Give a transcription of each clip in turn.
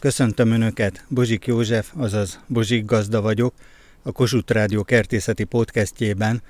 Köszöntöm Önöket, Bozsik József, azaz Bozsik Gazda vagyok, a Kossuth Rádió kertészeti podcastjében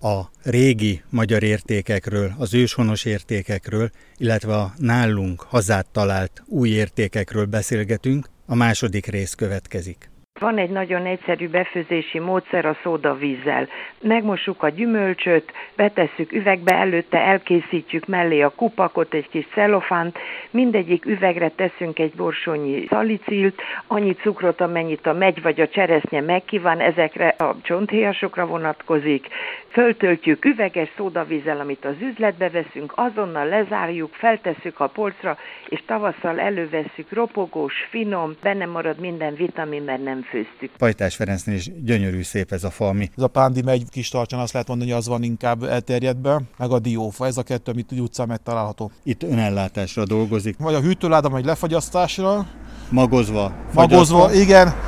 a régi magyar értékekről, az őshonos értékekről, illetve a nálunk hazát talált új értékekről beszélgetünk. A második rész következik. Van egy nagyon egyszerű befőzési módszer a szódavízzel. Megmossuk a gyümölcsöt, betesszük üvegbe, előtte elkészítjük mellé a kupakot, egy kis celofánt, mindegyik üvegre teszünk egy borsonyi szalicilt, annyi cukrot, amennyit a megy vagy a cseresznye megkíván, ezekre a csonthéjasokra vonatkozik. Föltöltjük üveges szódavízzel, amit az üzletbe veszünk, azonnal lezárjuk, feltesszük a polcra, és tavasszal elővesszük ropogós, finom, benne marad minden vitamin, mert nem főztük. Pajtás Ferencnél is gyönyörű szép ez a falmi. Ez a pándi megy kis tartson, azt lehet mondani, hogy az van inkább elterjedve, meg a diófa, ez a kettő, amit utcán megtalálható. Itt önellátásra dolgozik. Vagy a hűtőláda, vagy lefagyasztásra. Magozva. Magozva, igen.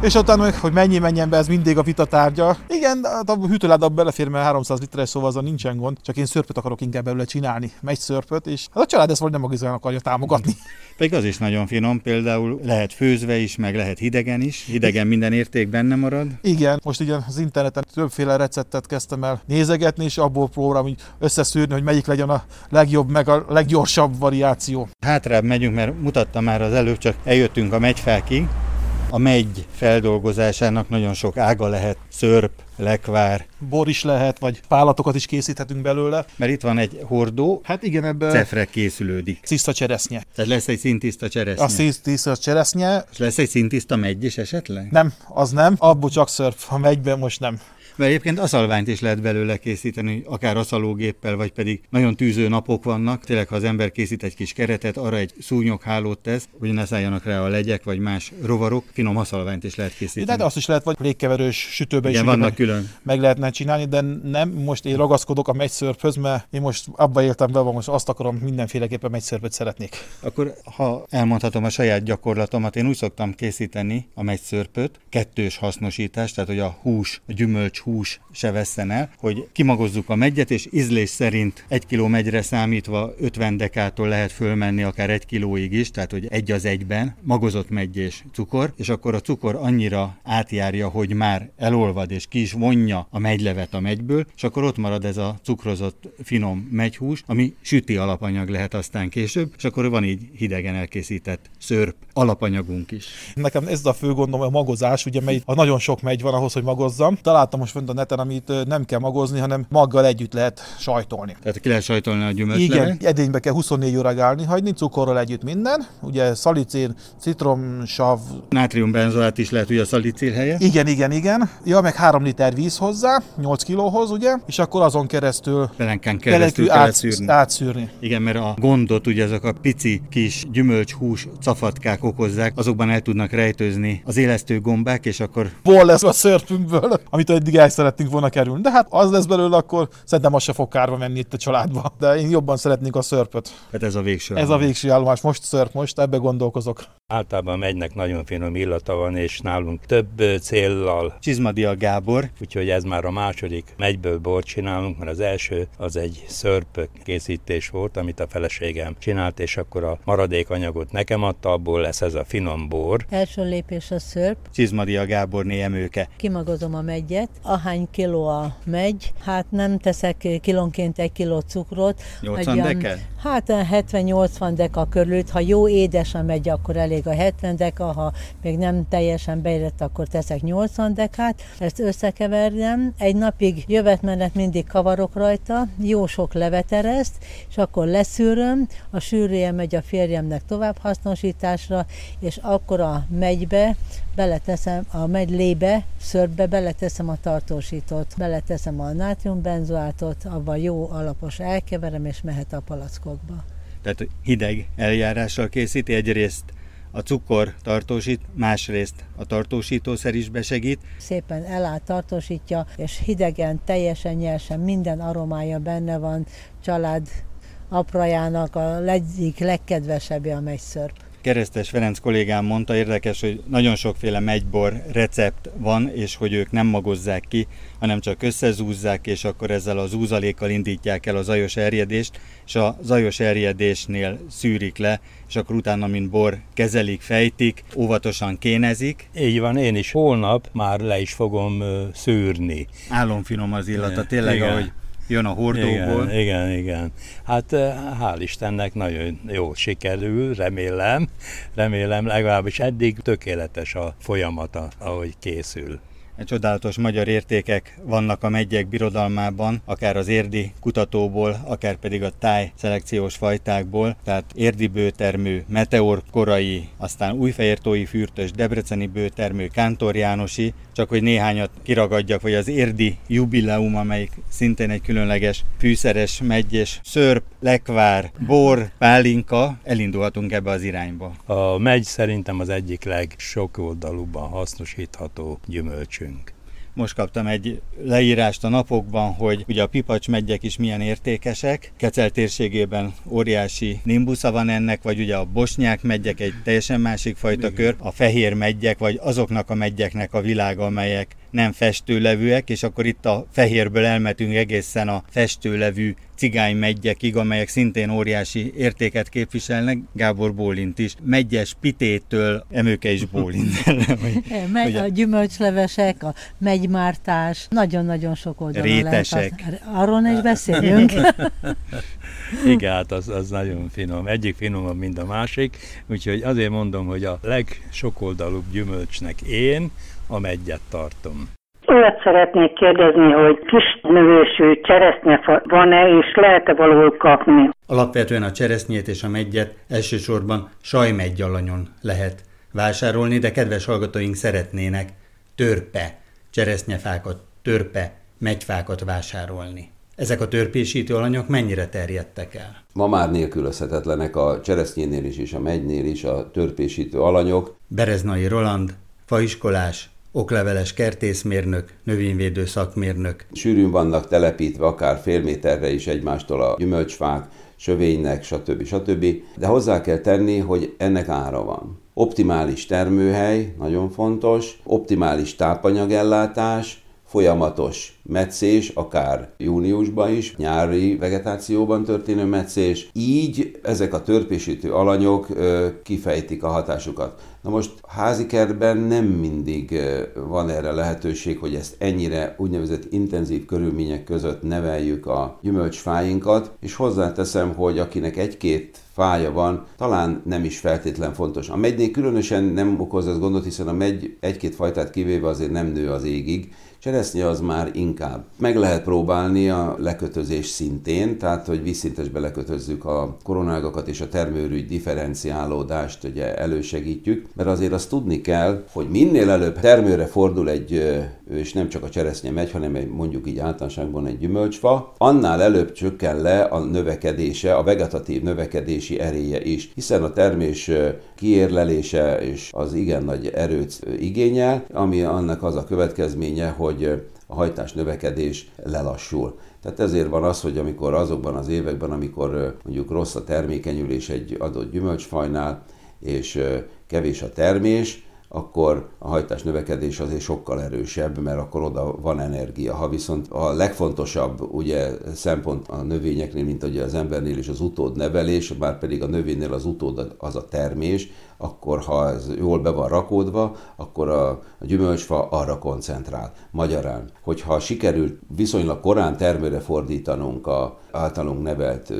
És utána meg, hogy mennyi menjen be, ez mindig a vita tárgya. Igen, hát a hűtőláda belefér, mert 300 literes, szóval azon nincsen gond. Csak én szörpöt akarok inkább belőle csinálni. Megy szörpöt, és hát a család ezt vagy nem magazán akarja támogatni. Pedig az is nagyon finom, például lehet főzve is, meg lehet hidegen is. Hidegen minden érték benne marad. Igen, most igen az interneten többféle receptet kezdtem el nézegetni, és abból próbálom hogy összeszűrni, hogy melyik legyen a legjobb, meg a leggyorsabb variáció. Hátrább megyünk, mert mutattam már az előbb, csak eljöttünk a megyfákig, a megy feldolgozásának nagyon sok ága lehet, szörp, lekvár. Bor is lehet, vagy pálatokat is készíthetünk belőle. Mert itt van egy hordó, hát igen, ebben cefre készülődik. Tiszta cseresznye. Tehát lesz egy szintiszta cseresznye. A szintiszta cseresznye. És lesz egy szintiszta megy is esetleg? Nem, az nem. Abból csak szörp, a megyben most nem. Mert egyébként aszalványt is lehet belőle készíteni, akár aszalógéppel, vagy pedig nagyon tűző napok vannak. Tényleg, ha az ember készít egy kis keretet, arra egy szúnyoghálót tesz, hogy ne szálljanak rá a legyek, vagy más rovarok, finom aszalványt is lehet készíteni. De azt is lehet, vagy légkeverős sütőbe Igen, is vannak meg, külön. meg lehetne csinálni, de nem, most én ragaszkodok a megyszörphöz, mert én most abba éltem be, most azt akarom, mindenféleképpen megyszörpöt szeretnék. Akkor, ha elmondhatom a saját gyakorlatomat, én úgy szoktam készíteni a megyszörpöt, kettős hasznosítás, tehát hogy a hús, a gyümölcs hús se vesszen el, hogy kimagozzuk a megyet, és ízlés szerint egy kiló megyre számítva 50 dekától lehet fölmenni akár egy kilóig is, tehát hogy egy az egyben, magozott megy és cukor, és akkor a cukor annyira átjárja, hogy már elolvad és ki is vonja a megylevet a megyből, és akkor ott marad ez a cukrozott finom megyhús, ami süti alapanyag lehet aztán később, és akkor van így hidegen elkészített szörp alapanyagunk is. Nekem ez a fő gondom a magozás, ugye mely, a nagyon sok megy van ahhoz, hogy magozzam. Találtam most fönt a neten, amit nem kell magozni, hanem maggal együtt lehet sajtolni. Tehát ki lehet sajtolni a gyümölcslevet? Igen, edénybe kell 24 óráig állni hagyni, cukorral együtt minden. Ugye szalicén, citromsav. Nátriumbenzoát is lehet ugye a szalicél helye? Igen, igen, igen. Ja, meg 3 liter víz hozzá, 8 kilóhoz, ugye? És akkor azon keresztül, Pelenken keresztül átszűrni. átszűrni. Igen, mert a gondot ugye ezek a pici kis gyümölcshús cafatkák okozzák, azokban el tudnak rejtőzni az élesztő gombák, és akkor... Ból lesz a szörpünkből, amit eddig el szeretnénk volna kerülni. De hát az lesz belőle, akkor szerintem az se fog kárba menni itt a családba. De én jobban szeretnék a szörpöt. Hát ez a végső Ez állomás. a végső állomás. Most szörp, most ebbe gondolkozok. Általában megynek nagyon finom illata van, és nálunk több céllal. Csizmadia Gábor. Úgyhogy ez már a második megyből bort csinálunk, mert az első az egy szörp készítés volt, amit a feleségem csinált, és akkor a maradék anyagot nekem adta, abból lesz ez a finom bor. Első lépés a szörp. Csizmadia Gábor emőke. Kimagozom a megyet, ahány kiló a megy, hát nem teszek kilonként egy kiló cukrot. 80 deka? Hát 70-80 deka körül, ha jó édes a megy, akkor elég a 70 deka, ha még nem teljesen beérett, akkor teszek 80 dekát. Ezt összekeverjem, egy napig jövetmenet mindig kavarok rajta, jó sok levetereszt, és akkor leszűröm, a sűrűje megy a férjemnek tovább hasznosításra, és akkor a megybe beleteszem a megylébe, szörbe beleteszem a tartósítót, beleteszem a nátriumbenzoátot, abban jó alapos elkeverem, és mehet a palackokba. Tehát hideg eljárással készíti, egyrészt a cukor tartósít, másrészt a tartósítószer is besegít. Szépen elát tartósítja, és hidegen, teljesen nyersen, minden aromája benne van, család aprajának a egyik legkedvesebbje a megyszörp. Keresztes Ferenc kollégám mondta, érdekes, hogy nagyon sokféle megybor recept van, és hogy ők nem magozzák ki, hanem csak összezúzzák, és akkor ezzel az úzalékkal indítják el a zajos erjedést, és a zajos erjedésnél szűrik le, és akkor utána, mint bor, kezelik, fejtik, óvatosan kénezik. Így van, én is holnap már le is fogom szűrni. Álomfinom az illata, tényleg, Igen. ahogy jön a hordóból. Igen, igen, igen. Hát hál' Istennek nagyon jó sikerül, remélem, remélem legalábbis eddig tökéletes a folyamata, ahogy készül. Csodálatos magyar értékek vannak a megyek birodalmában, akár az érdi kutatóból, akár pedig a táj szelekciós fajtákból, tehát érdi bőtermű, meteor korai, aztán újfehértói fürtös, debreceni bőtermű, Kántor Jánosi, csak hogy néhányat kiragadjak, vagy az érdi jubileum, amelyik szintén egy különleges fűszeres, megyes, szörp, lekvár, bor, pálinka, elindulhatunk ebbe az irányba. A megy szerintem az egyik legsokoldalúban hasznosítható gyümölcsünk nekünk. Most kaptam egy leírást a napokban, hogy ugye a pipacs megyek is milyen értékesek. Kecel térségében óriási nimbusza van ennek, vagy ugye a bosnyák megyek egy teljesen másik fajta Igen. kör. A fehér megyek, vagy azoknak a megyeknek a világa, amelyek nem festőlevűek, és akkor itt a fehérből elmetünk egészen a festőlevű cigány megyekig, amelyek szintén óriási értéket képviselnek, Gábor Bólint is. Megyes pitétől Emőke is Bólint. Megy, a gyümölcslevesek, a megymártás, nagyon-nagyon sok oldalon Rétesek. Lehet. Arról is beszélünk. Igen, hát az, az nagyon finom. Egyik finomabb, mint a másik, úgyhogy azért mondom, hogy a legsokoldalúbb gyümölcsnek én a megyet tartom. Olyat szeretnék kérdezni, hogy kis növésű cseresznyefa van-e, és lehet-e valahol kapni? Alapvetően a cseresznyét és a megyet elsősorban sajmegyalanyon lehet vásárolni, de kedves hallgatóink szeretnének törpe cseresznyefákat, törpe megyfákat vásárolni. Ezek a törpésítő alanyok mennyire terjedtek el? Ma már nélkülözhetetlenek a cseresznyénél is és a megynél is a törpésítő alanyok. Bereznai Roland, faiskolás, okleveles kertészmérnök, növényvédő szakmérnök. Sűrűn vannak telepítve akár fél méterre is egymástól a gyümölcsfák, sövénynek, stb. stb. De hozzá kell tenni, hogy ennek ára van. Optimális termőhely, nagyon fontos, optimális tápanyagellátás, folyamatos metszés, akár júniusban is, nyári vegetációban történő metszés. Így ezek a törpésítő alanyok kifejtik a hatásukat. Na most házi kertben nem mindig van erre lehetőség, hogy ezt ennyire úgynevezett intenzív körülmények között neveljük a gyümölcsfáinkat, és hozzáteszem, hogy akinek egy-két fája van, talán nem is feltétlen fontos. A megynél különösen nem okoz ez gondot, hiszen a megy egy-két fajtát kivéve azért nem nő az égig, Cseresznye az már inkább. Meg lehet próbálni a lekötözés szintén, tehát hogy vízszintesbe lekötözzük a koronágakat és a termőrügy differenciálódást ugye elősegítjük, mert azért azt tudni kell, hogy minél előbb termőre fordul egy, és nem csak a cseresznye megy, hanem egy, mondjuk így általánosságban egy gyümölcsfa, annál előbb csökken le a növekedése, a vegetatív növekedési eréje is, hiszen a termés kiérlelése és az igen nagy erőt igényel, ami annak az a következménye, hogy a hajtás növekedés lelassul. Tehát ezért van az, hogy amikor azokban az években, amikor mondjuk rossz a termékenyülés egy adott gyümölcsfajnál, és kevés a termés, akkor a hajtás növekedés azért sokkal erősebb, mert akkor oda van energia. Ha viszont a legfontosabb ugye szempont a növényeknél, mint ugye az embernél is az utódnevelés, már pedig a növénynél az utód az a termés, akkor ha ez jól be van rakódva, akkor a, a gyümölcsfa arra koncentrál. Magyarán, hogyha sikerült viszonylag korán termőre fordítanunk a általunk nevelt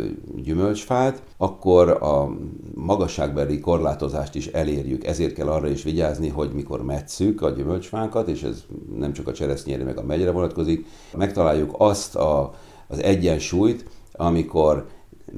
gyümölcsfát, akkor a magasságbeli korlátozást is elérjük. Ezért kell arra is vigyázni, hogy mikor metszük a gyümölcsfákat, és ez nem csak a cseresznyére, meg a megyre vonatkozik, megtaláljuk azt a, az egyensúlyt, amikor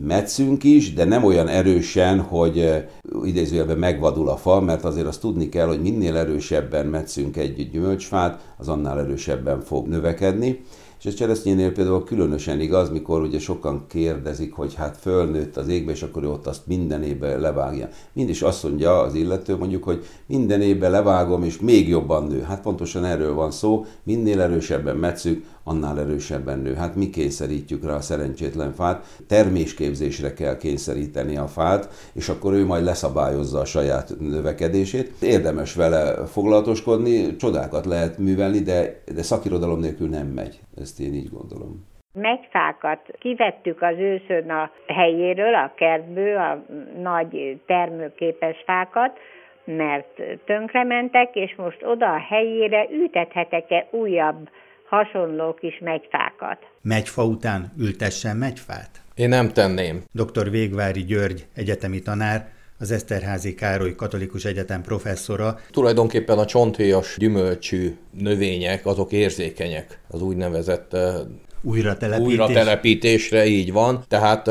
metszünk is, de nem olyan erősen, hogy idézőjelben megvadul a fa, mert azért azt tudni kell, hogy minél erősebben metszünk egy gyümölcsfát, az annál erősebben fog növekedni, És a cseresznyénél például különösen igaz, mikor ugye sokan kérdezik, hogy hát fölnőtt az égbe, és akkor ott azt minden évben levágja. Mind is azt mondja az illető mondjuk, hogy minden évben levágom, és még jobban nő. Hát pontosan erről van szó, minél erősebben metszük, annál erősebben nő. Hát mi kényszerítjük rá a szerencsétlen fát, termésképzésre kell kényszeríteni a fát, és akkor ő majd leszabályozza a saját növekedését. Érdemes vele foglalatoskodni, csodákat lehet művelni, de, de szakirodalom nélkül nem megy. Ezt én így gondolom. Megyfákat kivettük az őszön a helyéről, a kertből, a nagy termőképes fákat, mert tönkrementek, és most oda a helyére ültethetek-e újabb hasonló kis megyfákat. Megyfa után ültessen megyfát? Én nem tenném. Dr. Végvári György, egyetemi tanár, az Eszterházi Károly Katolikus Egyetem professzora. Tulajdonképpen a csonthéjas gyümölcsű növények, azok érzékenyek az úgynevezett újra telepítés. újra telepítésre, így van. Tehát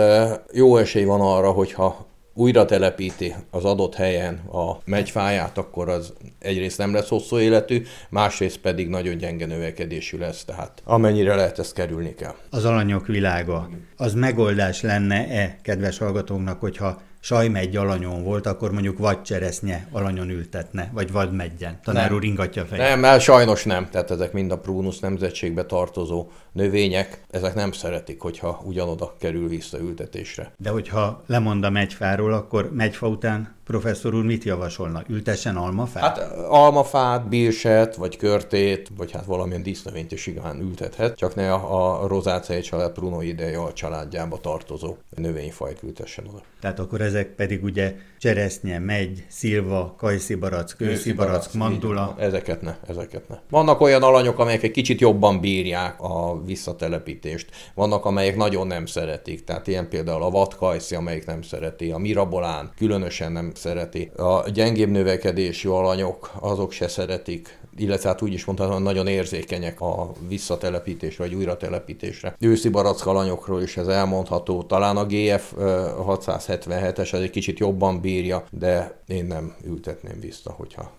jó esély van arra, hogyha újra telepíti az adott helyen a megyfáját, akkor az egyrészt nem lesz hosszú életű, másrészt pedig nagyon gyenge növekedésű lesz, tehát amennyire lehet, ezt kerülni kell. Az alanyok világa, az megoldás lenne-e, kedves hallgatóknak, hogyha sajmegy alanyon volt, akkor mondjuk vagy cseresznye alanyon ültetne, vagy vadmegyen. Tanár úr ingatja fejét. Nem, mert sajnos nem. Tehát ezek mind a prunus nemzetségbe tartozó növények, ezek nem szeretik, hogyha ugyanoda kerül vissza ültetésre. De hogyha lemond a megyfáról, akkor megyfa után Professzor úr mit javasolna? Ültessen almafát? Hát almafát, bírset, vagy körtét, vagy hát valamilyen dísznövényt is igán ültethet, csak ne a, a rozáceai család prunoideja a családjába tartozó növényfajt ültessen oda. Tehát akkor ezek pedig ugye cseresznye, megy, szilva, kajszibarack, őszibarack, mandula. Ezeket ne, ezeket ne. Vannak olyan alanyok, amelyek egy kicsit jobban bírják a visszatelepítést. Vannak, amelyek nagyon nem szeretik. Tehát ilyen például a vadkajszi, amelyik nem szereti, a mirabolán különösen nem szereti. A gyengébb növekedésű alanyok, azok se szeretik, illetve hát úgy is mondhatom, nagyon érzékenyek a visszatelepítésre vagy újratelepítésre. Őszi barack alanyokról is ez elmondható. Talán a GF 677-es az egy kicsit jobban bírja, de én nem ültetném vissza, hogyha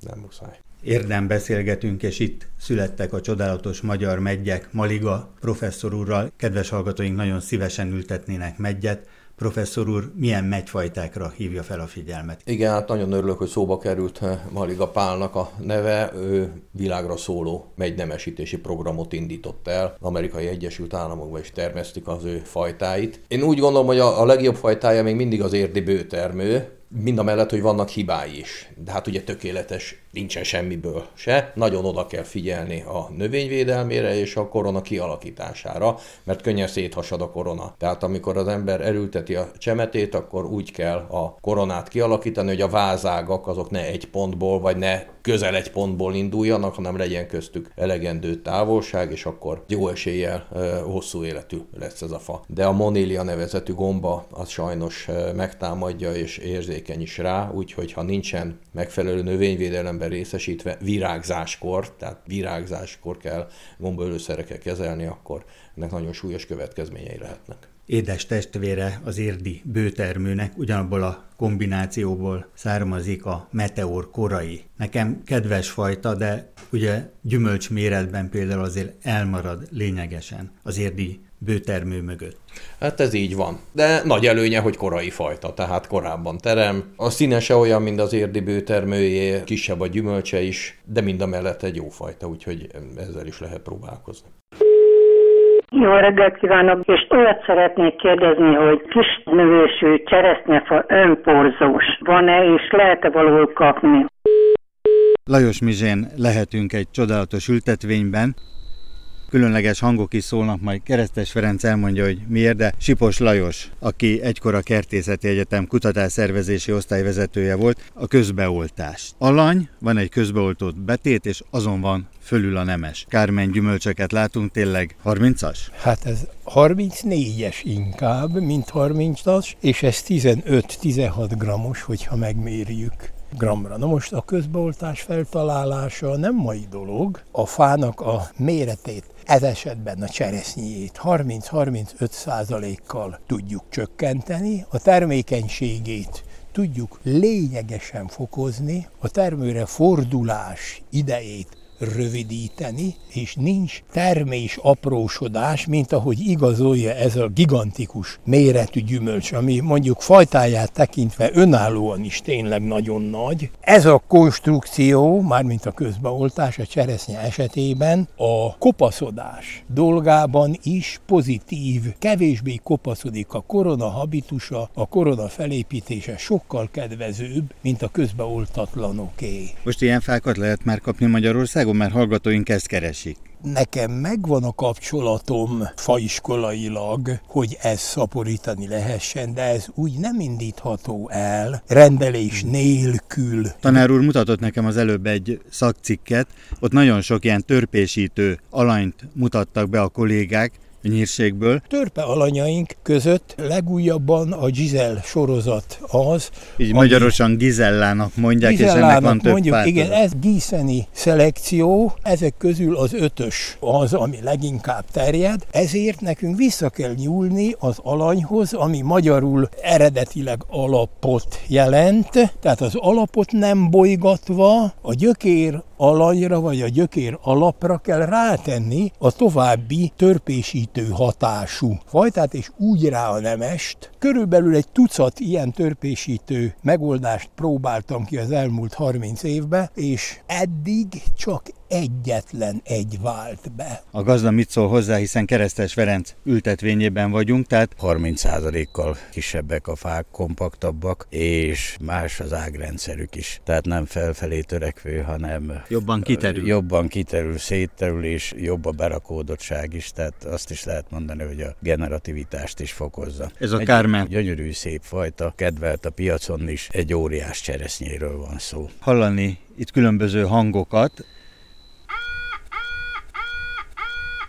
nem muszáj. Érdem beszélgetünk, és itt születtek a csodálatos magyar meggyek. Maliga professzor úrral, kedves hallgatóink nagyon szívesen ültetnének meggyet, Professzor úr milyen megyfajtákra hívja fel a figyelmet? Igen, hát nagyon örülök, hogy szóba került eh, Maliga Pálnak a neve. Ő világra szóló megynemesítési programot indított el. Amerikai Egyesült Államokban is termesztik az ő fajtáit. Én úgy gondolom, hogy a, a legjobb fajtája még mindig az érdi bőtermő, mind a mellett, hogy vannak hibái is. De hát ugye tökéletes nincsen semmiből se. Nagyon oda kell figyelni a növényvédelmére és a korona kialakítására, mert könnyen széthasad a korona. Tehát amikor az ember erülteti a csemetét, akkor úgy kell a koronát kialakítani, hogy a vázágak azok ne egy pontból, vagy ne közel egy pontból induljanak, hanem legyen köztük elegendő távolság, és akkor jó eséllyel hosszú életű lesz ez a fa. De a monélia nevezetű gomba az sajnos megtámadja és érzékeny is rá, úgyhogy ha nincsen megfelelő növényvédelem gombaölőszerben részesítve virágzáskor, tehát virágzáskor kell gombaölőszerekkel kezelni, akkor ennek nagyon súlyos következményei lehetnek. Édes testvére az érdi bőtermőnek ugyanabból a kombinációból származik a meteor korai. Nekem kedves fajta, de ugye gyümölcs méretben például azért elmarad lényegesen az érdi bőtermő mögött. Hát ez így van. De nagy előnye, hogy korai fajta, tehát korábban terem. A színe se olyan, mint az érdi bőtermőjé, kisebb a gyümölcse is, de mind a mellett egy jó fajta, úgyhogy ezzel is lehet próbálkozni. Jó reggelt kívánok, és olyat szeretnék kérdezni, hogy kis növésű cseresznyefa önporzós van-e, és lehet-e valahol kapni? Lajos Mizsén lehetünk egy csodálatos ültetvényben, különleges hangok is szólnak, majd Keresztes Ferenc elmondja, hogy miért, de Sipos Lajos, aki egykor a Kertészeti Egyetem kutatásszervezési osztályvezetője volt, a közbeoltás. Alany, van egy közbeoltott betét, és azon van fölül a nemes. Kármen gyümölcsöket látunk, tényleg 30-as? Hát ez 34-es inkább, mint 30-as, és ez 15-16 grammos, hogyha megmérjük gramra. Na most a közbeoltás feltalálása nem mai dolog. A fának a méretét ez esetben a cseresznyét 30-35 százalékkal tudjuk csökkenteni, a termékenységét tudjuk lényegesen fokozni, a termőre fordulás idejét rövidíteni, és nincs termés aprósodás, mint ahogy igazolja ez a gigantikus méretű gyümölcs, ami mondjuk fajtáját tekintve önállóan is tényleg nagyon nagy. Ez a konstrukció, mármint a közbeoltás a cseresznye esetében, a kopaszodás dolgában is pozitív, kevésbé kopaszodik a korona habitusa, a korona felépítése sokkal kedvezőbb, mint a közbeoltatlanoké. Most ilyen fákat lehet már kapni Magyarországon, mert hallgatóink ezt keresik. Nekem megvan a kapcsolatom faiskolailag, hogy ezt szaporítani lehessen, de ez úgy nem indítható el rendelés nélkül. Tanár úr mutatott nekem az előbb egy szakcikket, ott nagyon sok ilyen törpésítő alanyt mutattak be a kollégák, nyírségből. Törpe alanyaink között legújabban a Gizel sorozat az. Így magyarosan Gizellának mondják, Gizellának és ennek van több mondjuk, pártozat. igen, ez Giszeni szelekció, ezek közül az ötös az, ami leginkább terjed, ezért nekünk vissza kell nyúlni az alanyhoz, ami magyarul eredetileg alapot jelent, tehát az alapot nem bolygatva, a gyökér alanyra vagy a gyökér alapra kell rátenni a további törpésítő hatású fajtát, és úgy rá a nemest. Körülbelül egy tucat ilyen törpésítő megoldást próbáltam ki az elmúlt 30 évben, és eddig csak egyetlen egy vált be. A gazda mit szól hozzá, hiszen Keresztes Ferenc ültetvényében vagyunk, tehát 30%-kal kisebbek a fák, kompaktabbak, és más az ágrendszerük is. Tehát nem felfelé törekvő, hanem jobban kiterül. Jobban kiterül, szétterül, és jobb a berakódottság is, tehát azt is lehet mondani, hogy a generativitást is fokozza. Ez a kármán. Gyönyörű szép fajta, kedvelt a piacon is, egy óriás cseresznyéről van szó. Hallani itt különböző hangokat,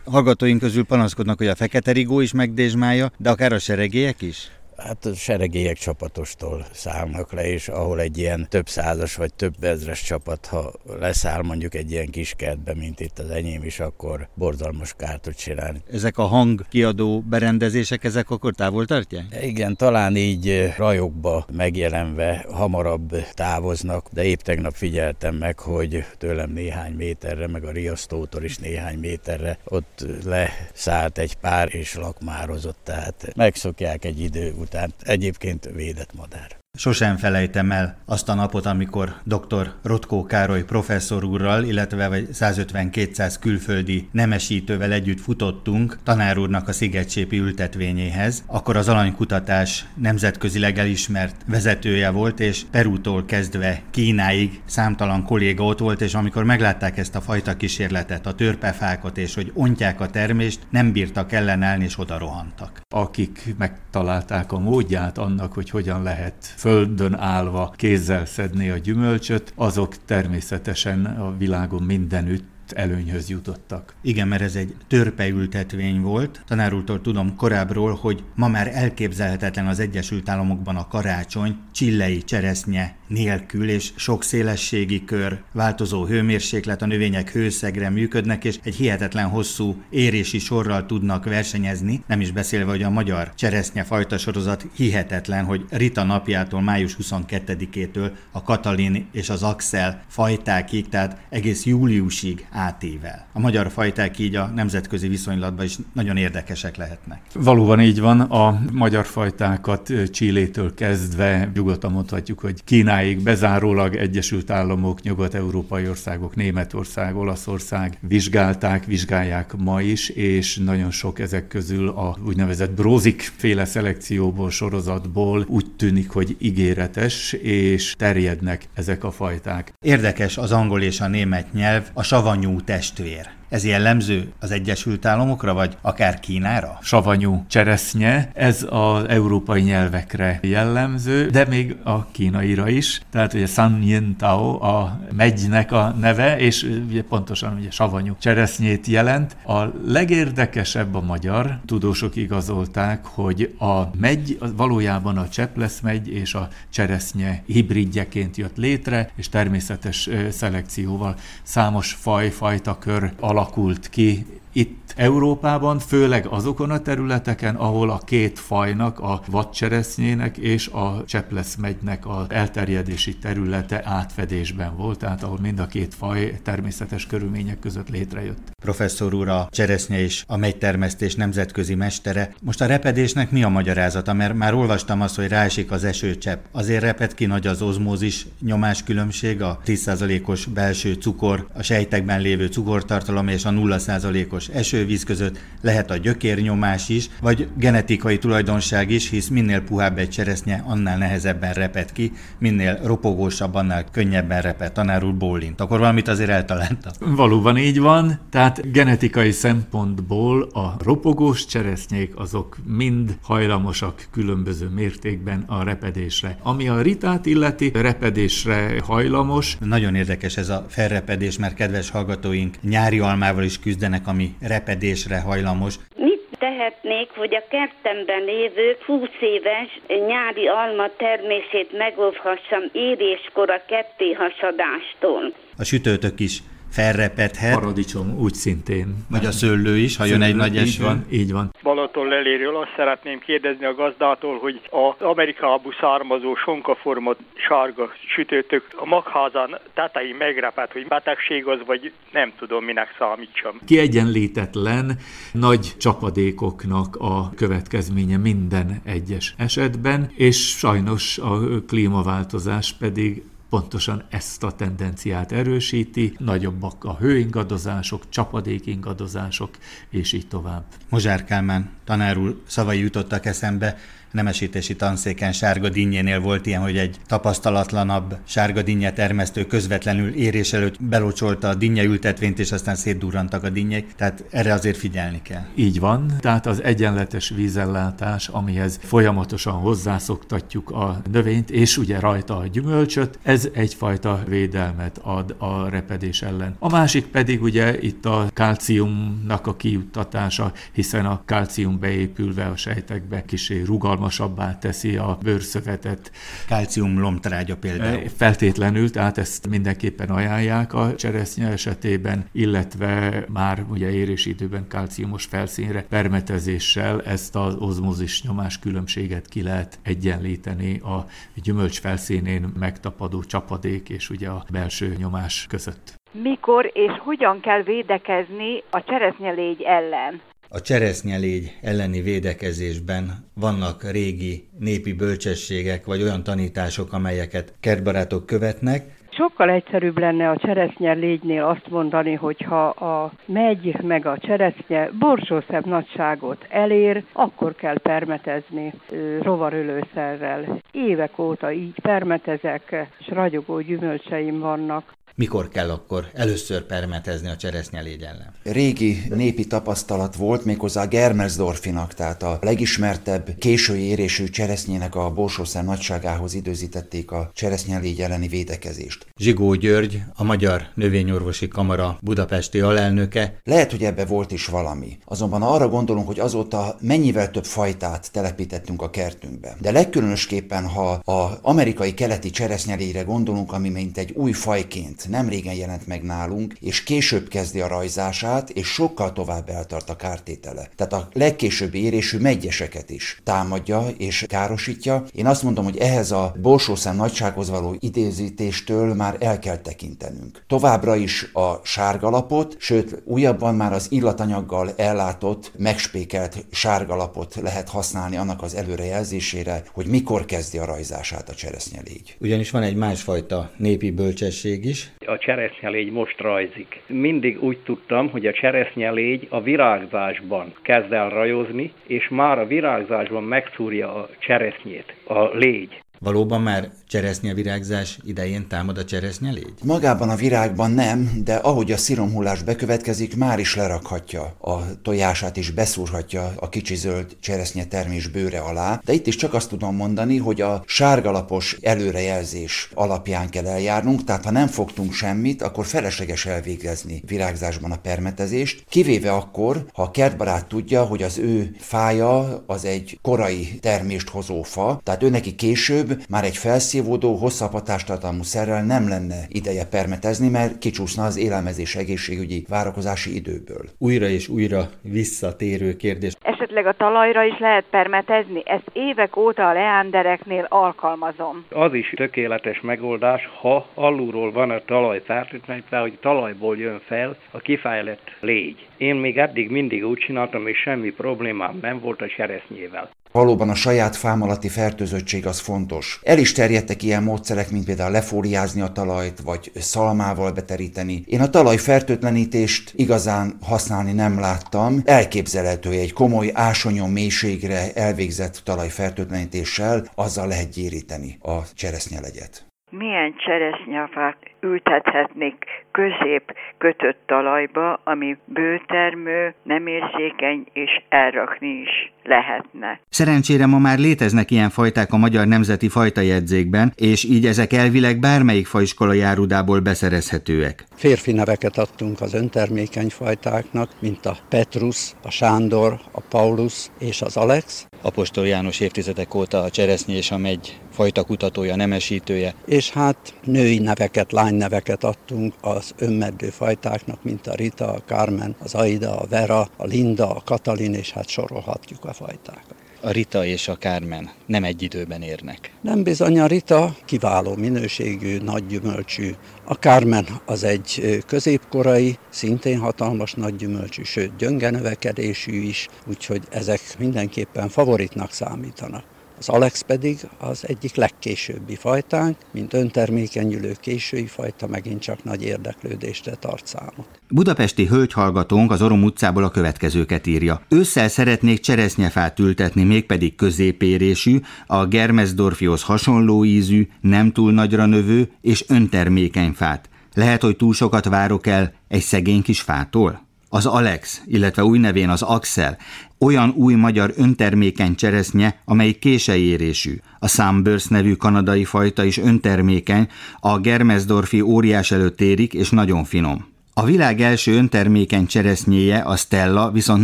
hallgatóink közül panaszkodnak, hogy a fekete rigó is megdésmálja, de akár a seregélyek is? Hát a seregélyek csapatostól szállnak le, és ahol egy ilyen több százas vagy több ezres csapat, ha leszáll mondjuk egy ilyen kis kertbe, mint itt az enyém is, akkor borzalmas kárt tud csinálni. Ezek a hangkiadó berendezések, ezek akkor távol tartják? Igen, talán így rajokba megjelenve hamarabb távoznak, de épp tegnap figyeltem meg, hogy tőlem néhány méterre, meg a riasztótól is néhány méterre, ott leszállt egy pár és lakmározott, tehát megszokják egy idő után egyébként védett madár. Sosem felejtem el azt a napot, amikor dr. Rotkó Károly professzor úrral, illetve vagy 150-200 külföldi nemesítővel együtt futottunk tanár úrnak a Szigetsépi ültetvényéhez. Akkor az alanykutatás nemzetközileg elismert vezetője volt, és Perútól kezdve Kínáig számtalan kolléga ott volt, és amikor meglátták ezt a fajta kísérletet, a törpefákat, és hogy ontják a termést, nem bírtak ellenállni, és oda rohantak. Akik megtalálták a módját annak, hogy hogyan lehet földön állva kézzel szedni a gyümölcsöt, azok természetesen a világon mindenütt előnyhöz jutottak. Igen, mert ez egy törpeültetvény volt. Tanárultól tudom korábbról, hogy ma már elképzelhetetlen az Egyesült Államokban a karácsony csillei cseresznye nélkül, és sok szélességi kör, változó hőmérséklet, a növények hőszegre működnek, és egy hihetetlen hosszú érési sorral tudnak versenyezni, nem is beszélve, hogy a magyar cseresznye fajta sorozat hihetetlen, hogy Rita napjától május 22-től a Katalin és az Axel fajtákig, tehát egész júliusig átével. A magyar fajták így a nemzetközi viszonylatban is nagyon érdekesek lehetnek. Valóban így van, a magyar fajtákat Csillétől kezdve nyugodtan mondhatjuk, hogy Kínáig bezárólag Egyesült Államok, nyugat-európai országok, Németország, Olaszország vizsgálták, vizsgálják ma is, és nagyon sok ezek közül a úgynevezett brózik féle szelekcióból, sorozatból úgy tűnik, hogy ígéretes, és terjednek ezek a fajták. Érdekes az angol és a német nyelv, a savanyú testvér. Ez jellemző az Egyesült Államokra, vagy akár Kínára? Savanyú cseresznye, ez az európai nyelvekre jellemző, de még a kínaira is. Tehát ugye San Yin Tao a megynek a neve, és ugye pontosan ugye savanyú cseresznyét jelent. A legérdekesebb a magyar, tudósok igazolták, hogy a megy valójában a cseplesz megy és a cseresznye hibridjeként jött létre, és természetes szelekcióval számos faj, fajta kör alap alakult ki itt Európában, főleg azokon a területeken, ahol a két fajnak, a vadcseresznyének és a csepleszmegynek az elterjedési területe átfedésben volt, tehát ahol mind a két faj természetes körülmények között létrejött. Professzor úr a cseresznye és a megytermesztés nemzetközi mestere. Most a repedésnek mi a magyarázata? Mert már olvastam azt, hogy ráesik az esőcsepp. Azért reped ki nagy az ozmózis nyomáskülönbség, a 10%-os belső cukor, a sejtekben lévő cukortartalom és a 0%-os esővíz között lehet a gyökérnyomás is, vagy genetikai tulajdonság is, hisz minél puhább egy cseresznye, annál nehezebben reped ki, minél ropogósabb, annál könnyebben reped. Tanár úr bólint. Akkor valamit azért eltalálta. Valóban így van, tehát genetikai szempontból a ropogós cseresznyék azok mind hajlamosak különböző mértékben a repedésre. Ami a ritát illeti, repedésre hajlamos. Nagyon érdekes ez a felrepedés, mert kedves hallgatóink nyári almával is küzdenek, ami repedésre hajlamos. Mit tehetnék, hogy a kertemben lévő 20 éves nyári alma termését megóvhassam éréskor a kettéhasadástól? A sütőtök is felrepedhet. Paradicsom úgy szintén. Vagy a szőlő is, ha jön egy nagy eső. Így van, így van. Balaton leléről azt szeretném kérdezni a gazdától, hogy az Amerikából származó sonkaformat sárga sütőtök a magházán tetején megrepet, hogy betegség az, vagy nem tudom, minek számítsam. Kiegyenlítetlen nagy csapadékoknak a következménye minden egyes esetben, és sajnos a klímaváltozás pedig pontosan ezt a tendenciát erősíti, nagyobbak a hőingadozások, csapadékingadozások, és így tovább. Mozsár Kálmán tanár úr szavai jutottak eszembe, nemesítési tanszéken sárga dinnyénél volt ilyen, hogy egy tapasztalatlanabb sárga dinnye termesztő közvetlenül érés előtt belocsolta a dinnye ültetvényt, és aztán szétdurrantak a dinnyek, tehát erre azért figyelni kell. Így van, tehát az egyenletes vízellátás, amihez folyamatosan hozzászoktatjuk a növényt, és ugye rajta a gyümölcsöt, ez egyfajta védelmet ad a repedés ellen. A másik pedig ugye itt a kalciumnak a kijuttatása, hiszen a kalcium beépülve a sejtekbe kisé rugalmas rugalmasabbá teszi a bőrszövetet. Kalcium lomtrágya például. Feltétlenül, tehát ezt mindenképpen ajánlják a cseresznye esetében, illetve már ugye érés időben kalciumos felszínre permetezéssel ezt az ozmózis nyomás különbséget ki lehet egyenlíteni a gyümölcs felszínén megtapadó csapadék és ugye a belső nyomás között. Mikor és hogyan kell védekezni a cseresznyelégy ellen? A cseresznyelégy elleni védekezésben vannak régi népi bölcsességek, vagy olyan tanítások, amelyeket kertbarátok követnek, Sokkal egyszerűbb lenne a cseresznye légynél azt mondani, hogy ha a megy meg a cseresznye borsószebb nagyságot elér, akkor kell permetezni rovarölőszerrel. Évek óta így permetezek, és ragyogó gyümölcseim vannak. Mikor kell akkor először permetezni a cseresznyelégy ellen? Régi népi tapasztalat volt méghozzá a Germersdorfinak, tehát a legismertebb késői érésű cseresznyének a borsószem nagyságához időzítették a cseresznyelégy elleni védekezést. Zsigó György, a Magyar Növényorvosi Kamara budapesti alelnöke. Lehet, hogy ebbe volt is valami. Azonban arra gondolunk, hogy azóta mennyivel több fajtát telepítettünk a kertünkbe. De legkülönösképpen, ha a amerikai keleti cseresznyelégyre gondolunk, ami mint egy új fajként nem régen jelent meg nálunk, és később kezdi a rajzását, és sokkal tovább eltart a kártétele. Tehát a legkésőbbi érésű megyeseket is támadja és károsítja. Én azt mondom, hogy ehhez a borsószem nagysághoz való idézítéstől már el kell tekintenünk. Továbbra is a sárgalapot, sőt újabban már az illatanyaggal ellátott, megspékelt sárgalapot lehet használni annak az előrejelzésére, hogy mikor kezdi a rajzását a cseresznyelégy. Ugyanis van egy másfajta népi bölcsesség is, a cseresznyelégy most rajzik. Mindig úgy tudtam, hogy a cseresznyelégy a virágzásban kezd el rajozni, és már a virágzásban megszúrja a cseresznyét, a légy. Valóban már cseresznyevirágzás idején támad a cseresznyelégy? Magában a virágban nem, de ahogy a sziromhullás bekövetkezik, már is lerakhatja a tojását és beszúrhatja a kicsi zöld cseresznye termés bőre alá. De itt is csak azt tudom mondani, hogy a sárgalapos előrejelzés alapján kell eljárnunk, tehát ha nem fogtunk semmit, akkor felesleges elvégezni virágzásban a permetezést, kivéve akkor, ha a kertbarát tudja, hogy az ő fája az egy korai termést hozó fa, tehát ő neki később már egy felszívódó, hosszabb hatástartalmú szerrel nem lenne ideje permetezni, mert kicsúszna az élelmezés egészségügyi várakozási időből. Újra és újra visszatérő kérdés. Esetleg a talajra is lehet permetezni? Ezt évek óta a leándereknél alkalmazom. Az is tökéletes megoldás, ha alulról van a talaj fertőtlenítve, hogy talajból jön fel a kifejlett légy. Én még eddig mindig úgy csináltam, és semmi problémám nem volt a cseresznyével. Valóban a saját fám alatti fertőzöttség az fontos. El is terjedtek ilyen módszerek, mint például lefóliázni a talajt, vagy szalmával beteríteni. Én a talaj fertőtlenítést igazán használni nem láttam. Elképzelhető, egy komoly ásonyon mélységre elvégzett talajfertőtlenítéssel azzal lehet gyéríteni a cseresznyelegyet milyen cseresznyafát ültethetnék közép kötött talajba, ami bőtermő, nem érzékeny és elrakni is lehetne. Szerencsére ma már léteznek ilyen fajták a Magyar Nemzeti Fajtajegyzékben, és így ezek elvileg bármelyik faiskola járudából beszerezhetőek. Férfi neveket adtunk az öntermékeny fajtáknak, mint a Petrus, a Sándor, a Paulus és az Alex. Apostol János évtizedek óta a cseresznyi és a megy fajta kutatója, nemesítője. És hát női neveket, lányneveket adtunk az önmeddő fajtáknak, mint a Rita, a Carmen, az Aida, a Vera, a Linda, a Katalin, és hát sorolhatjuk a fajtákat a Rita és a Kármen nem egy időben érnek. Nem bizony, a Rita kiváló minőségű, nagy gyümölcsű. A Kármen az egy középkorai, szintén hatalmas nagy gyümölcsű, sőt gyönge növekedésű is, úgyhogy ezek mindenképpen favoritnak számítanak. Az Alex pedig az egyik legkésőbbi fajtánk, mint öntermékenyülő késői fajta megint csak nagy érdeklődésre tart számot. Budapesti hölgyhallgatónk az Orom utcából a következőket írja. Ősszel szeretnék cseresznyefát ültetni, mégpedig középérésű, a Germesdorfihoz hasonló ízű, nem túl nagyra növő és öntermékeny fát. Lehet, hogy túl sokat várok el egy szegény kis fától? Az Alex, illetve új nevén az Axel, olyan új magyar öntermékeny cseresznye, amely késejérésű. A Sunburst nevű kanadai fajta is öntermékeny, a Germesdorfi óriás előtt érik és nagyon finom. A világ első öntermékeny cseresznyéje, a Stella, viszont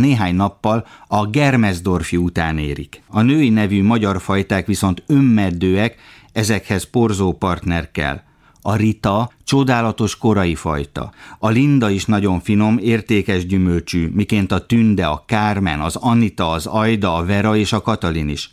néhány nappal a Germesdorfi után érik. A női nevű magyar fajták viszont önmeddőek, ezekhez porzó partner kell. A Rita csodálatos korai fajta. A Linda is nagyon finom, értékes gyümölcsű, miként a Tünde, a Kármen, az Anita, az Aida, a Vera és a Katalin is.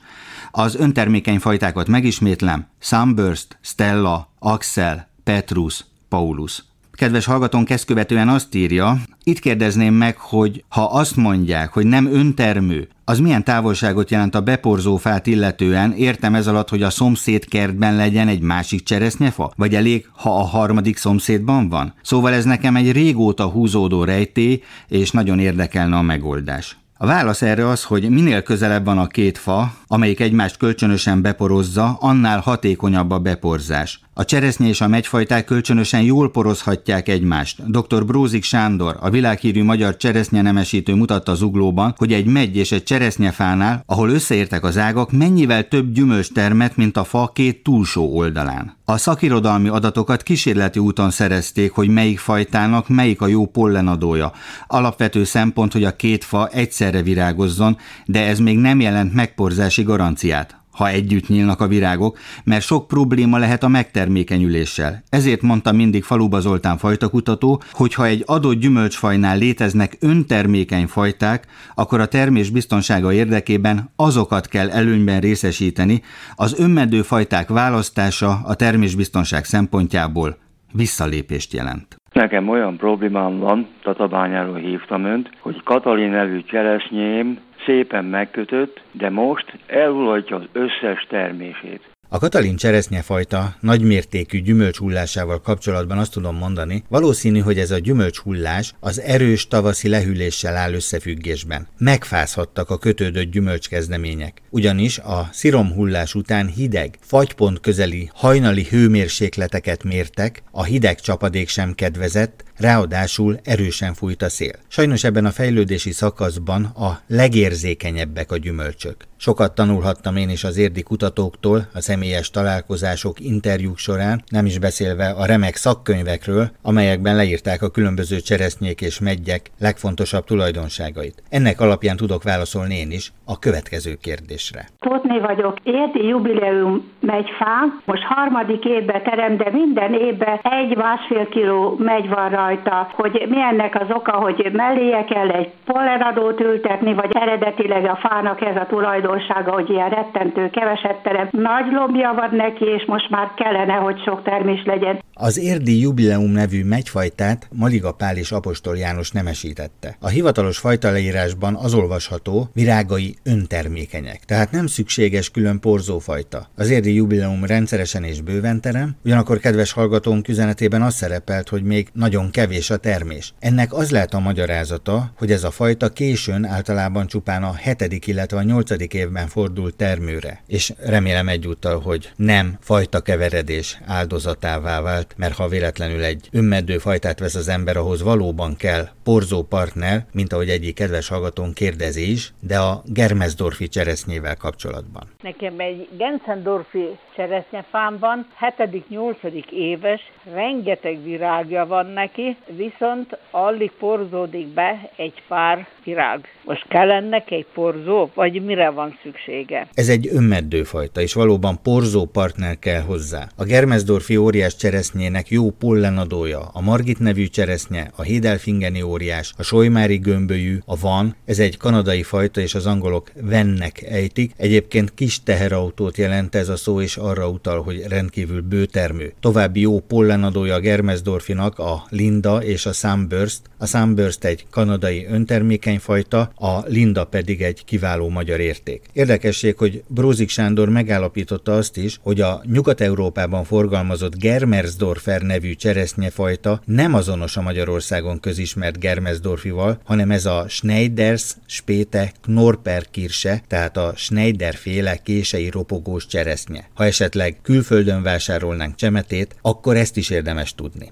Az öntermékeny fajtákat megismétlem, Sunburst, Stella, Axel, Petrus, Paulus. Kedves hallgatón ezt követően azt írja, itt kérdezném meg, hogy ha azt mondják, hogy nem öntermő, az milyen távolságot jelent a beporzó fát illetően? Értem ez alatt, hogy a szomszéd kertben legyen egy másik cseresznyefa? Vagy elég, ha a harmadik szomszédban van? Szóval ez nekem egy régóta húzódó rejtély, és nagyon érdekelne a megoldás. A válasz erre az, hogy minél közelebb van a két fa, amelyik egymást kölcsönösen beporozza, annál hatékonyabb a beporzás. A cseresznye és a megyfajták kölcsönösen jól porozhatják egymást. Dr. Brózik Sándor, a világhírű magyar cseresznye nemesítő mutatta az uglóban, hogy egy megy és egy cseresznyefánál, ahol összeértek az ágak, mennyivel több gyümölcs termet, mint a fa két túlsó oldalán. A szakirodalmi adatokat kísérleti úton szerezték, hogy melyik fajtának melyik a jó pollenadója. Alapvető szempont, hogy a két fa egyszerre virágozzon, de ez még nem jelent megporzási garanciát ha együtt nyílnak a virágok, mert sok probléma lehet a megtermékenyüléssel. Ezért mondta mindig Faluba Zoltán fajtakutató, hogy ha egy adott gyümölcsfajnál léteznek öntermékeny fajták, akkor a termés biztonsága érdekében azokat kell előnyben részesíteni, az önmedő fajták választása a termésbiztonság szempontjából visszalépést jelent. Nekem olyan problémám van, Tatabányáról hívtam önt, hogy Katalin nevű cseresnyém szépen megkötött, de most elhullhatja az összes termését. A Katalin cseresznyefajta nagymértékű gyümölcshullásával kapcsolatban azt tudom mondani, valószínű, hogy ez a gyümölcshullás az erős tavaszi lehűléssel áll összefüggésben. Megfázhattak a kötődött gyümölcskezdemények, ugyanis a sziromhullás után hideg, fagypont közeli hajnali hőmérsékleteket mértek, a hideg csapadék sem kedvezett, ráadásul erősen fújt a szél. Sajnos ebben a fejlődési szakaszban a legérzékenyebbek a gyümölcsök. Sokat tanulhattam én is az érdi kutatóktól, a személyes találkozások, interjúk során, nem is beszélve a remek szakkönyvekről, amelyekben leírták a különböző cseresznyék és meggyek legfontosabb tulajdonságait. Ennek alapján tudok válaszolni én is, a következő kérdésre. Tótné vagyok, érti jubileum megy fán, most harmadik évbe terem, de minden évben egy másfél kiló megy van rajta, hogy mi ennek az oka, hogy melléje kell egy poleradót ültetni, vagy eredetileg a fának ez a tulajdonsága, hogy ilyen rettentő keveset terem. Nagy lombja van neki, és most már kellene, hogy sok termés legyen. Az érdi jubileum nevű megyfajtát Maliga Pál és Apostol János nemesítette. A hivatalos fajta leírásban az olvasható, virágai öntermékenyek, tehát nem szükséges külön porzófajta. Az érdi jubileum rendszeresen és bőven terem, ugyanakkor kedves hallgatónk üzenetében az szerepelt, hogy még nagyon kevés a termés. Ennek az lehet a magyarázata, hogy ez a fajta későn általában csupán a hetedik, illetve a nyolcadik évben fordul termőre. És remélem egyúttal, hogy nem fajta keveredés áldozatává vált, mert ha véletlenül egy önmeddő fajtát vesz az ember, ahhoz valóban kell porzó partner, mint ahogy egyik kedves hallgatón kérdezi is, de a Germesdorfi cseresznyével kapcsolatban. Nekem egy Gensendorfi cseresznyefám van, 7.-8. éves, rengeteg virágja van neki, viszont alig porzódik be egy pár virág. Most kell ennek egy porzó, vagy mire van szüksége? Ez egy önmeddőfajta, és valóban porzó partner kell hozzá. A Germesdorfi óriás cseresznyének jó pollenadója, a Margit nevű cseresznye, a Hédelfingeni óriás, a Solymári gömbölyű, a Van, ez egy kanadai fajta, és az angolok vennek ejtik. Egyébként kis teherautót jelent ez a szó, és arra utal, hogy rendkívül bőtermő. További jó pollenadója a Germesdorfinak a Linda és a Sunburst. A Sunburst egy kanadai öntermékeny fajta, a Linda pedig egy kiváló magyar érték. Érdekesség, hogy Brózik Sándor megállapította azt is, hogy a Nyugat-Európában forgalmazott Germersdorfer nevű cseresznyefajta nem azonos a Magyarországon közismert Germersdorfival, hanem ez a Schneiders Spéte Knorperkirse, tehát a Schneider féle kései ropogós cseresznye. Ha esetleg külföldön vásárolnánk csemetét, akkor ezt is érdemes tudni.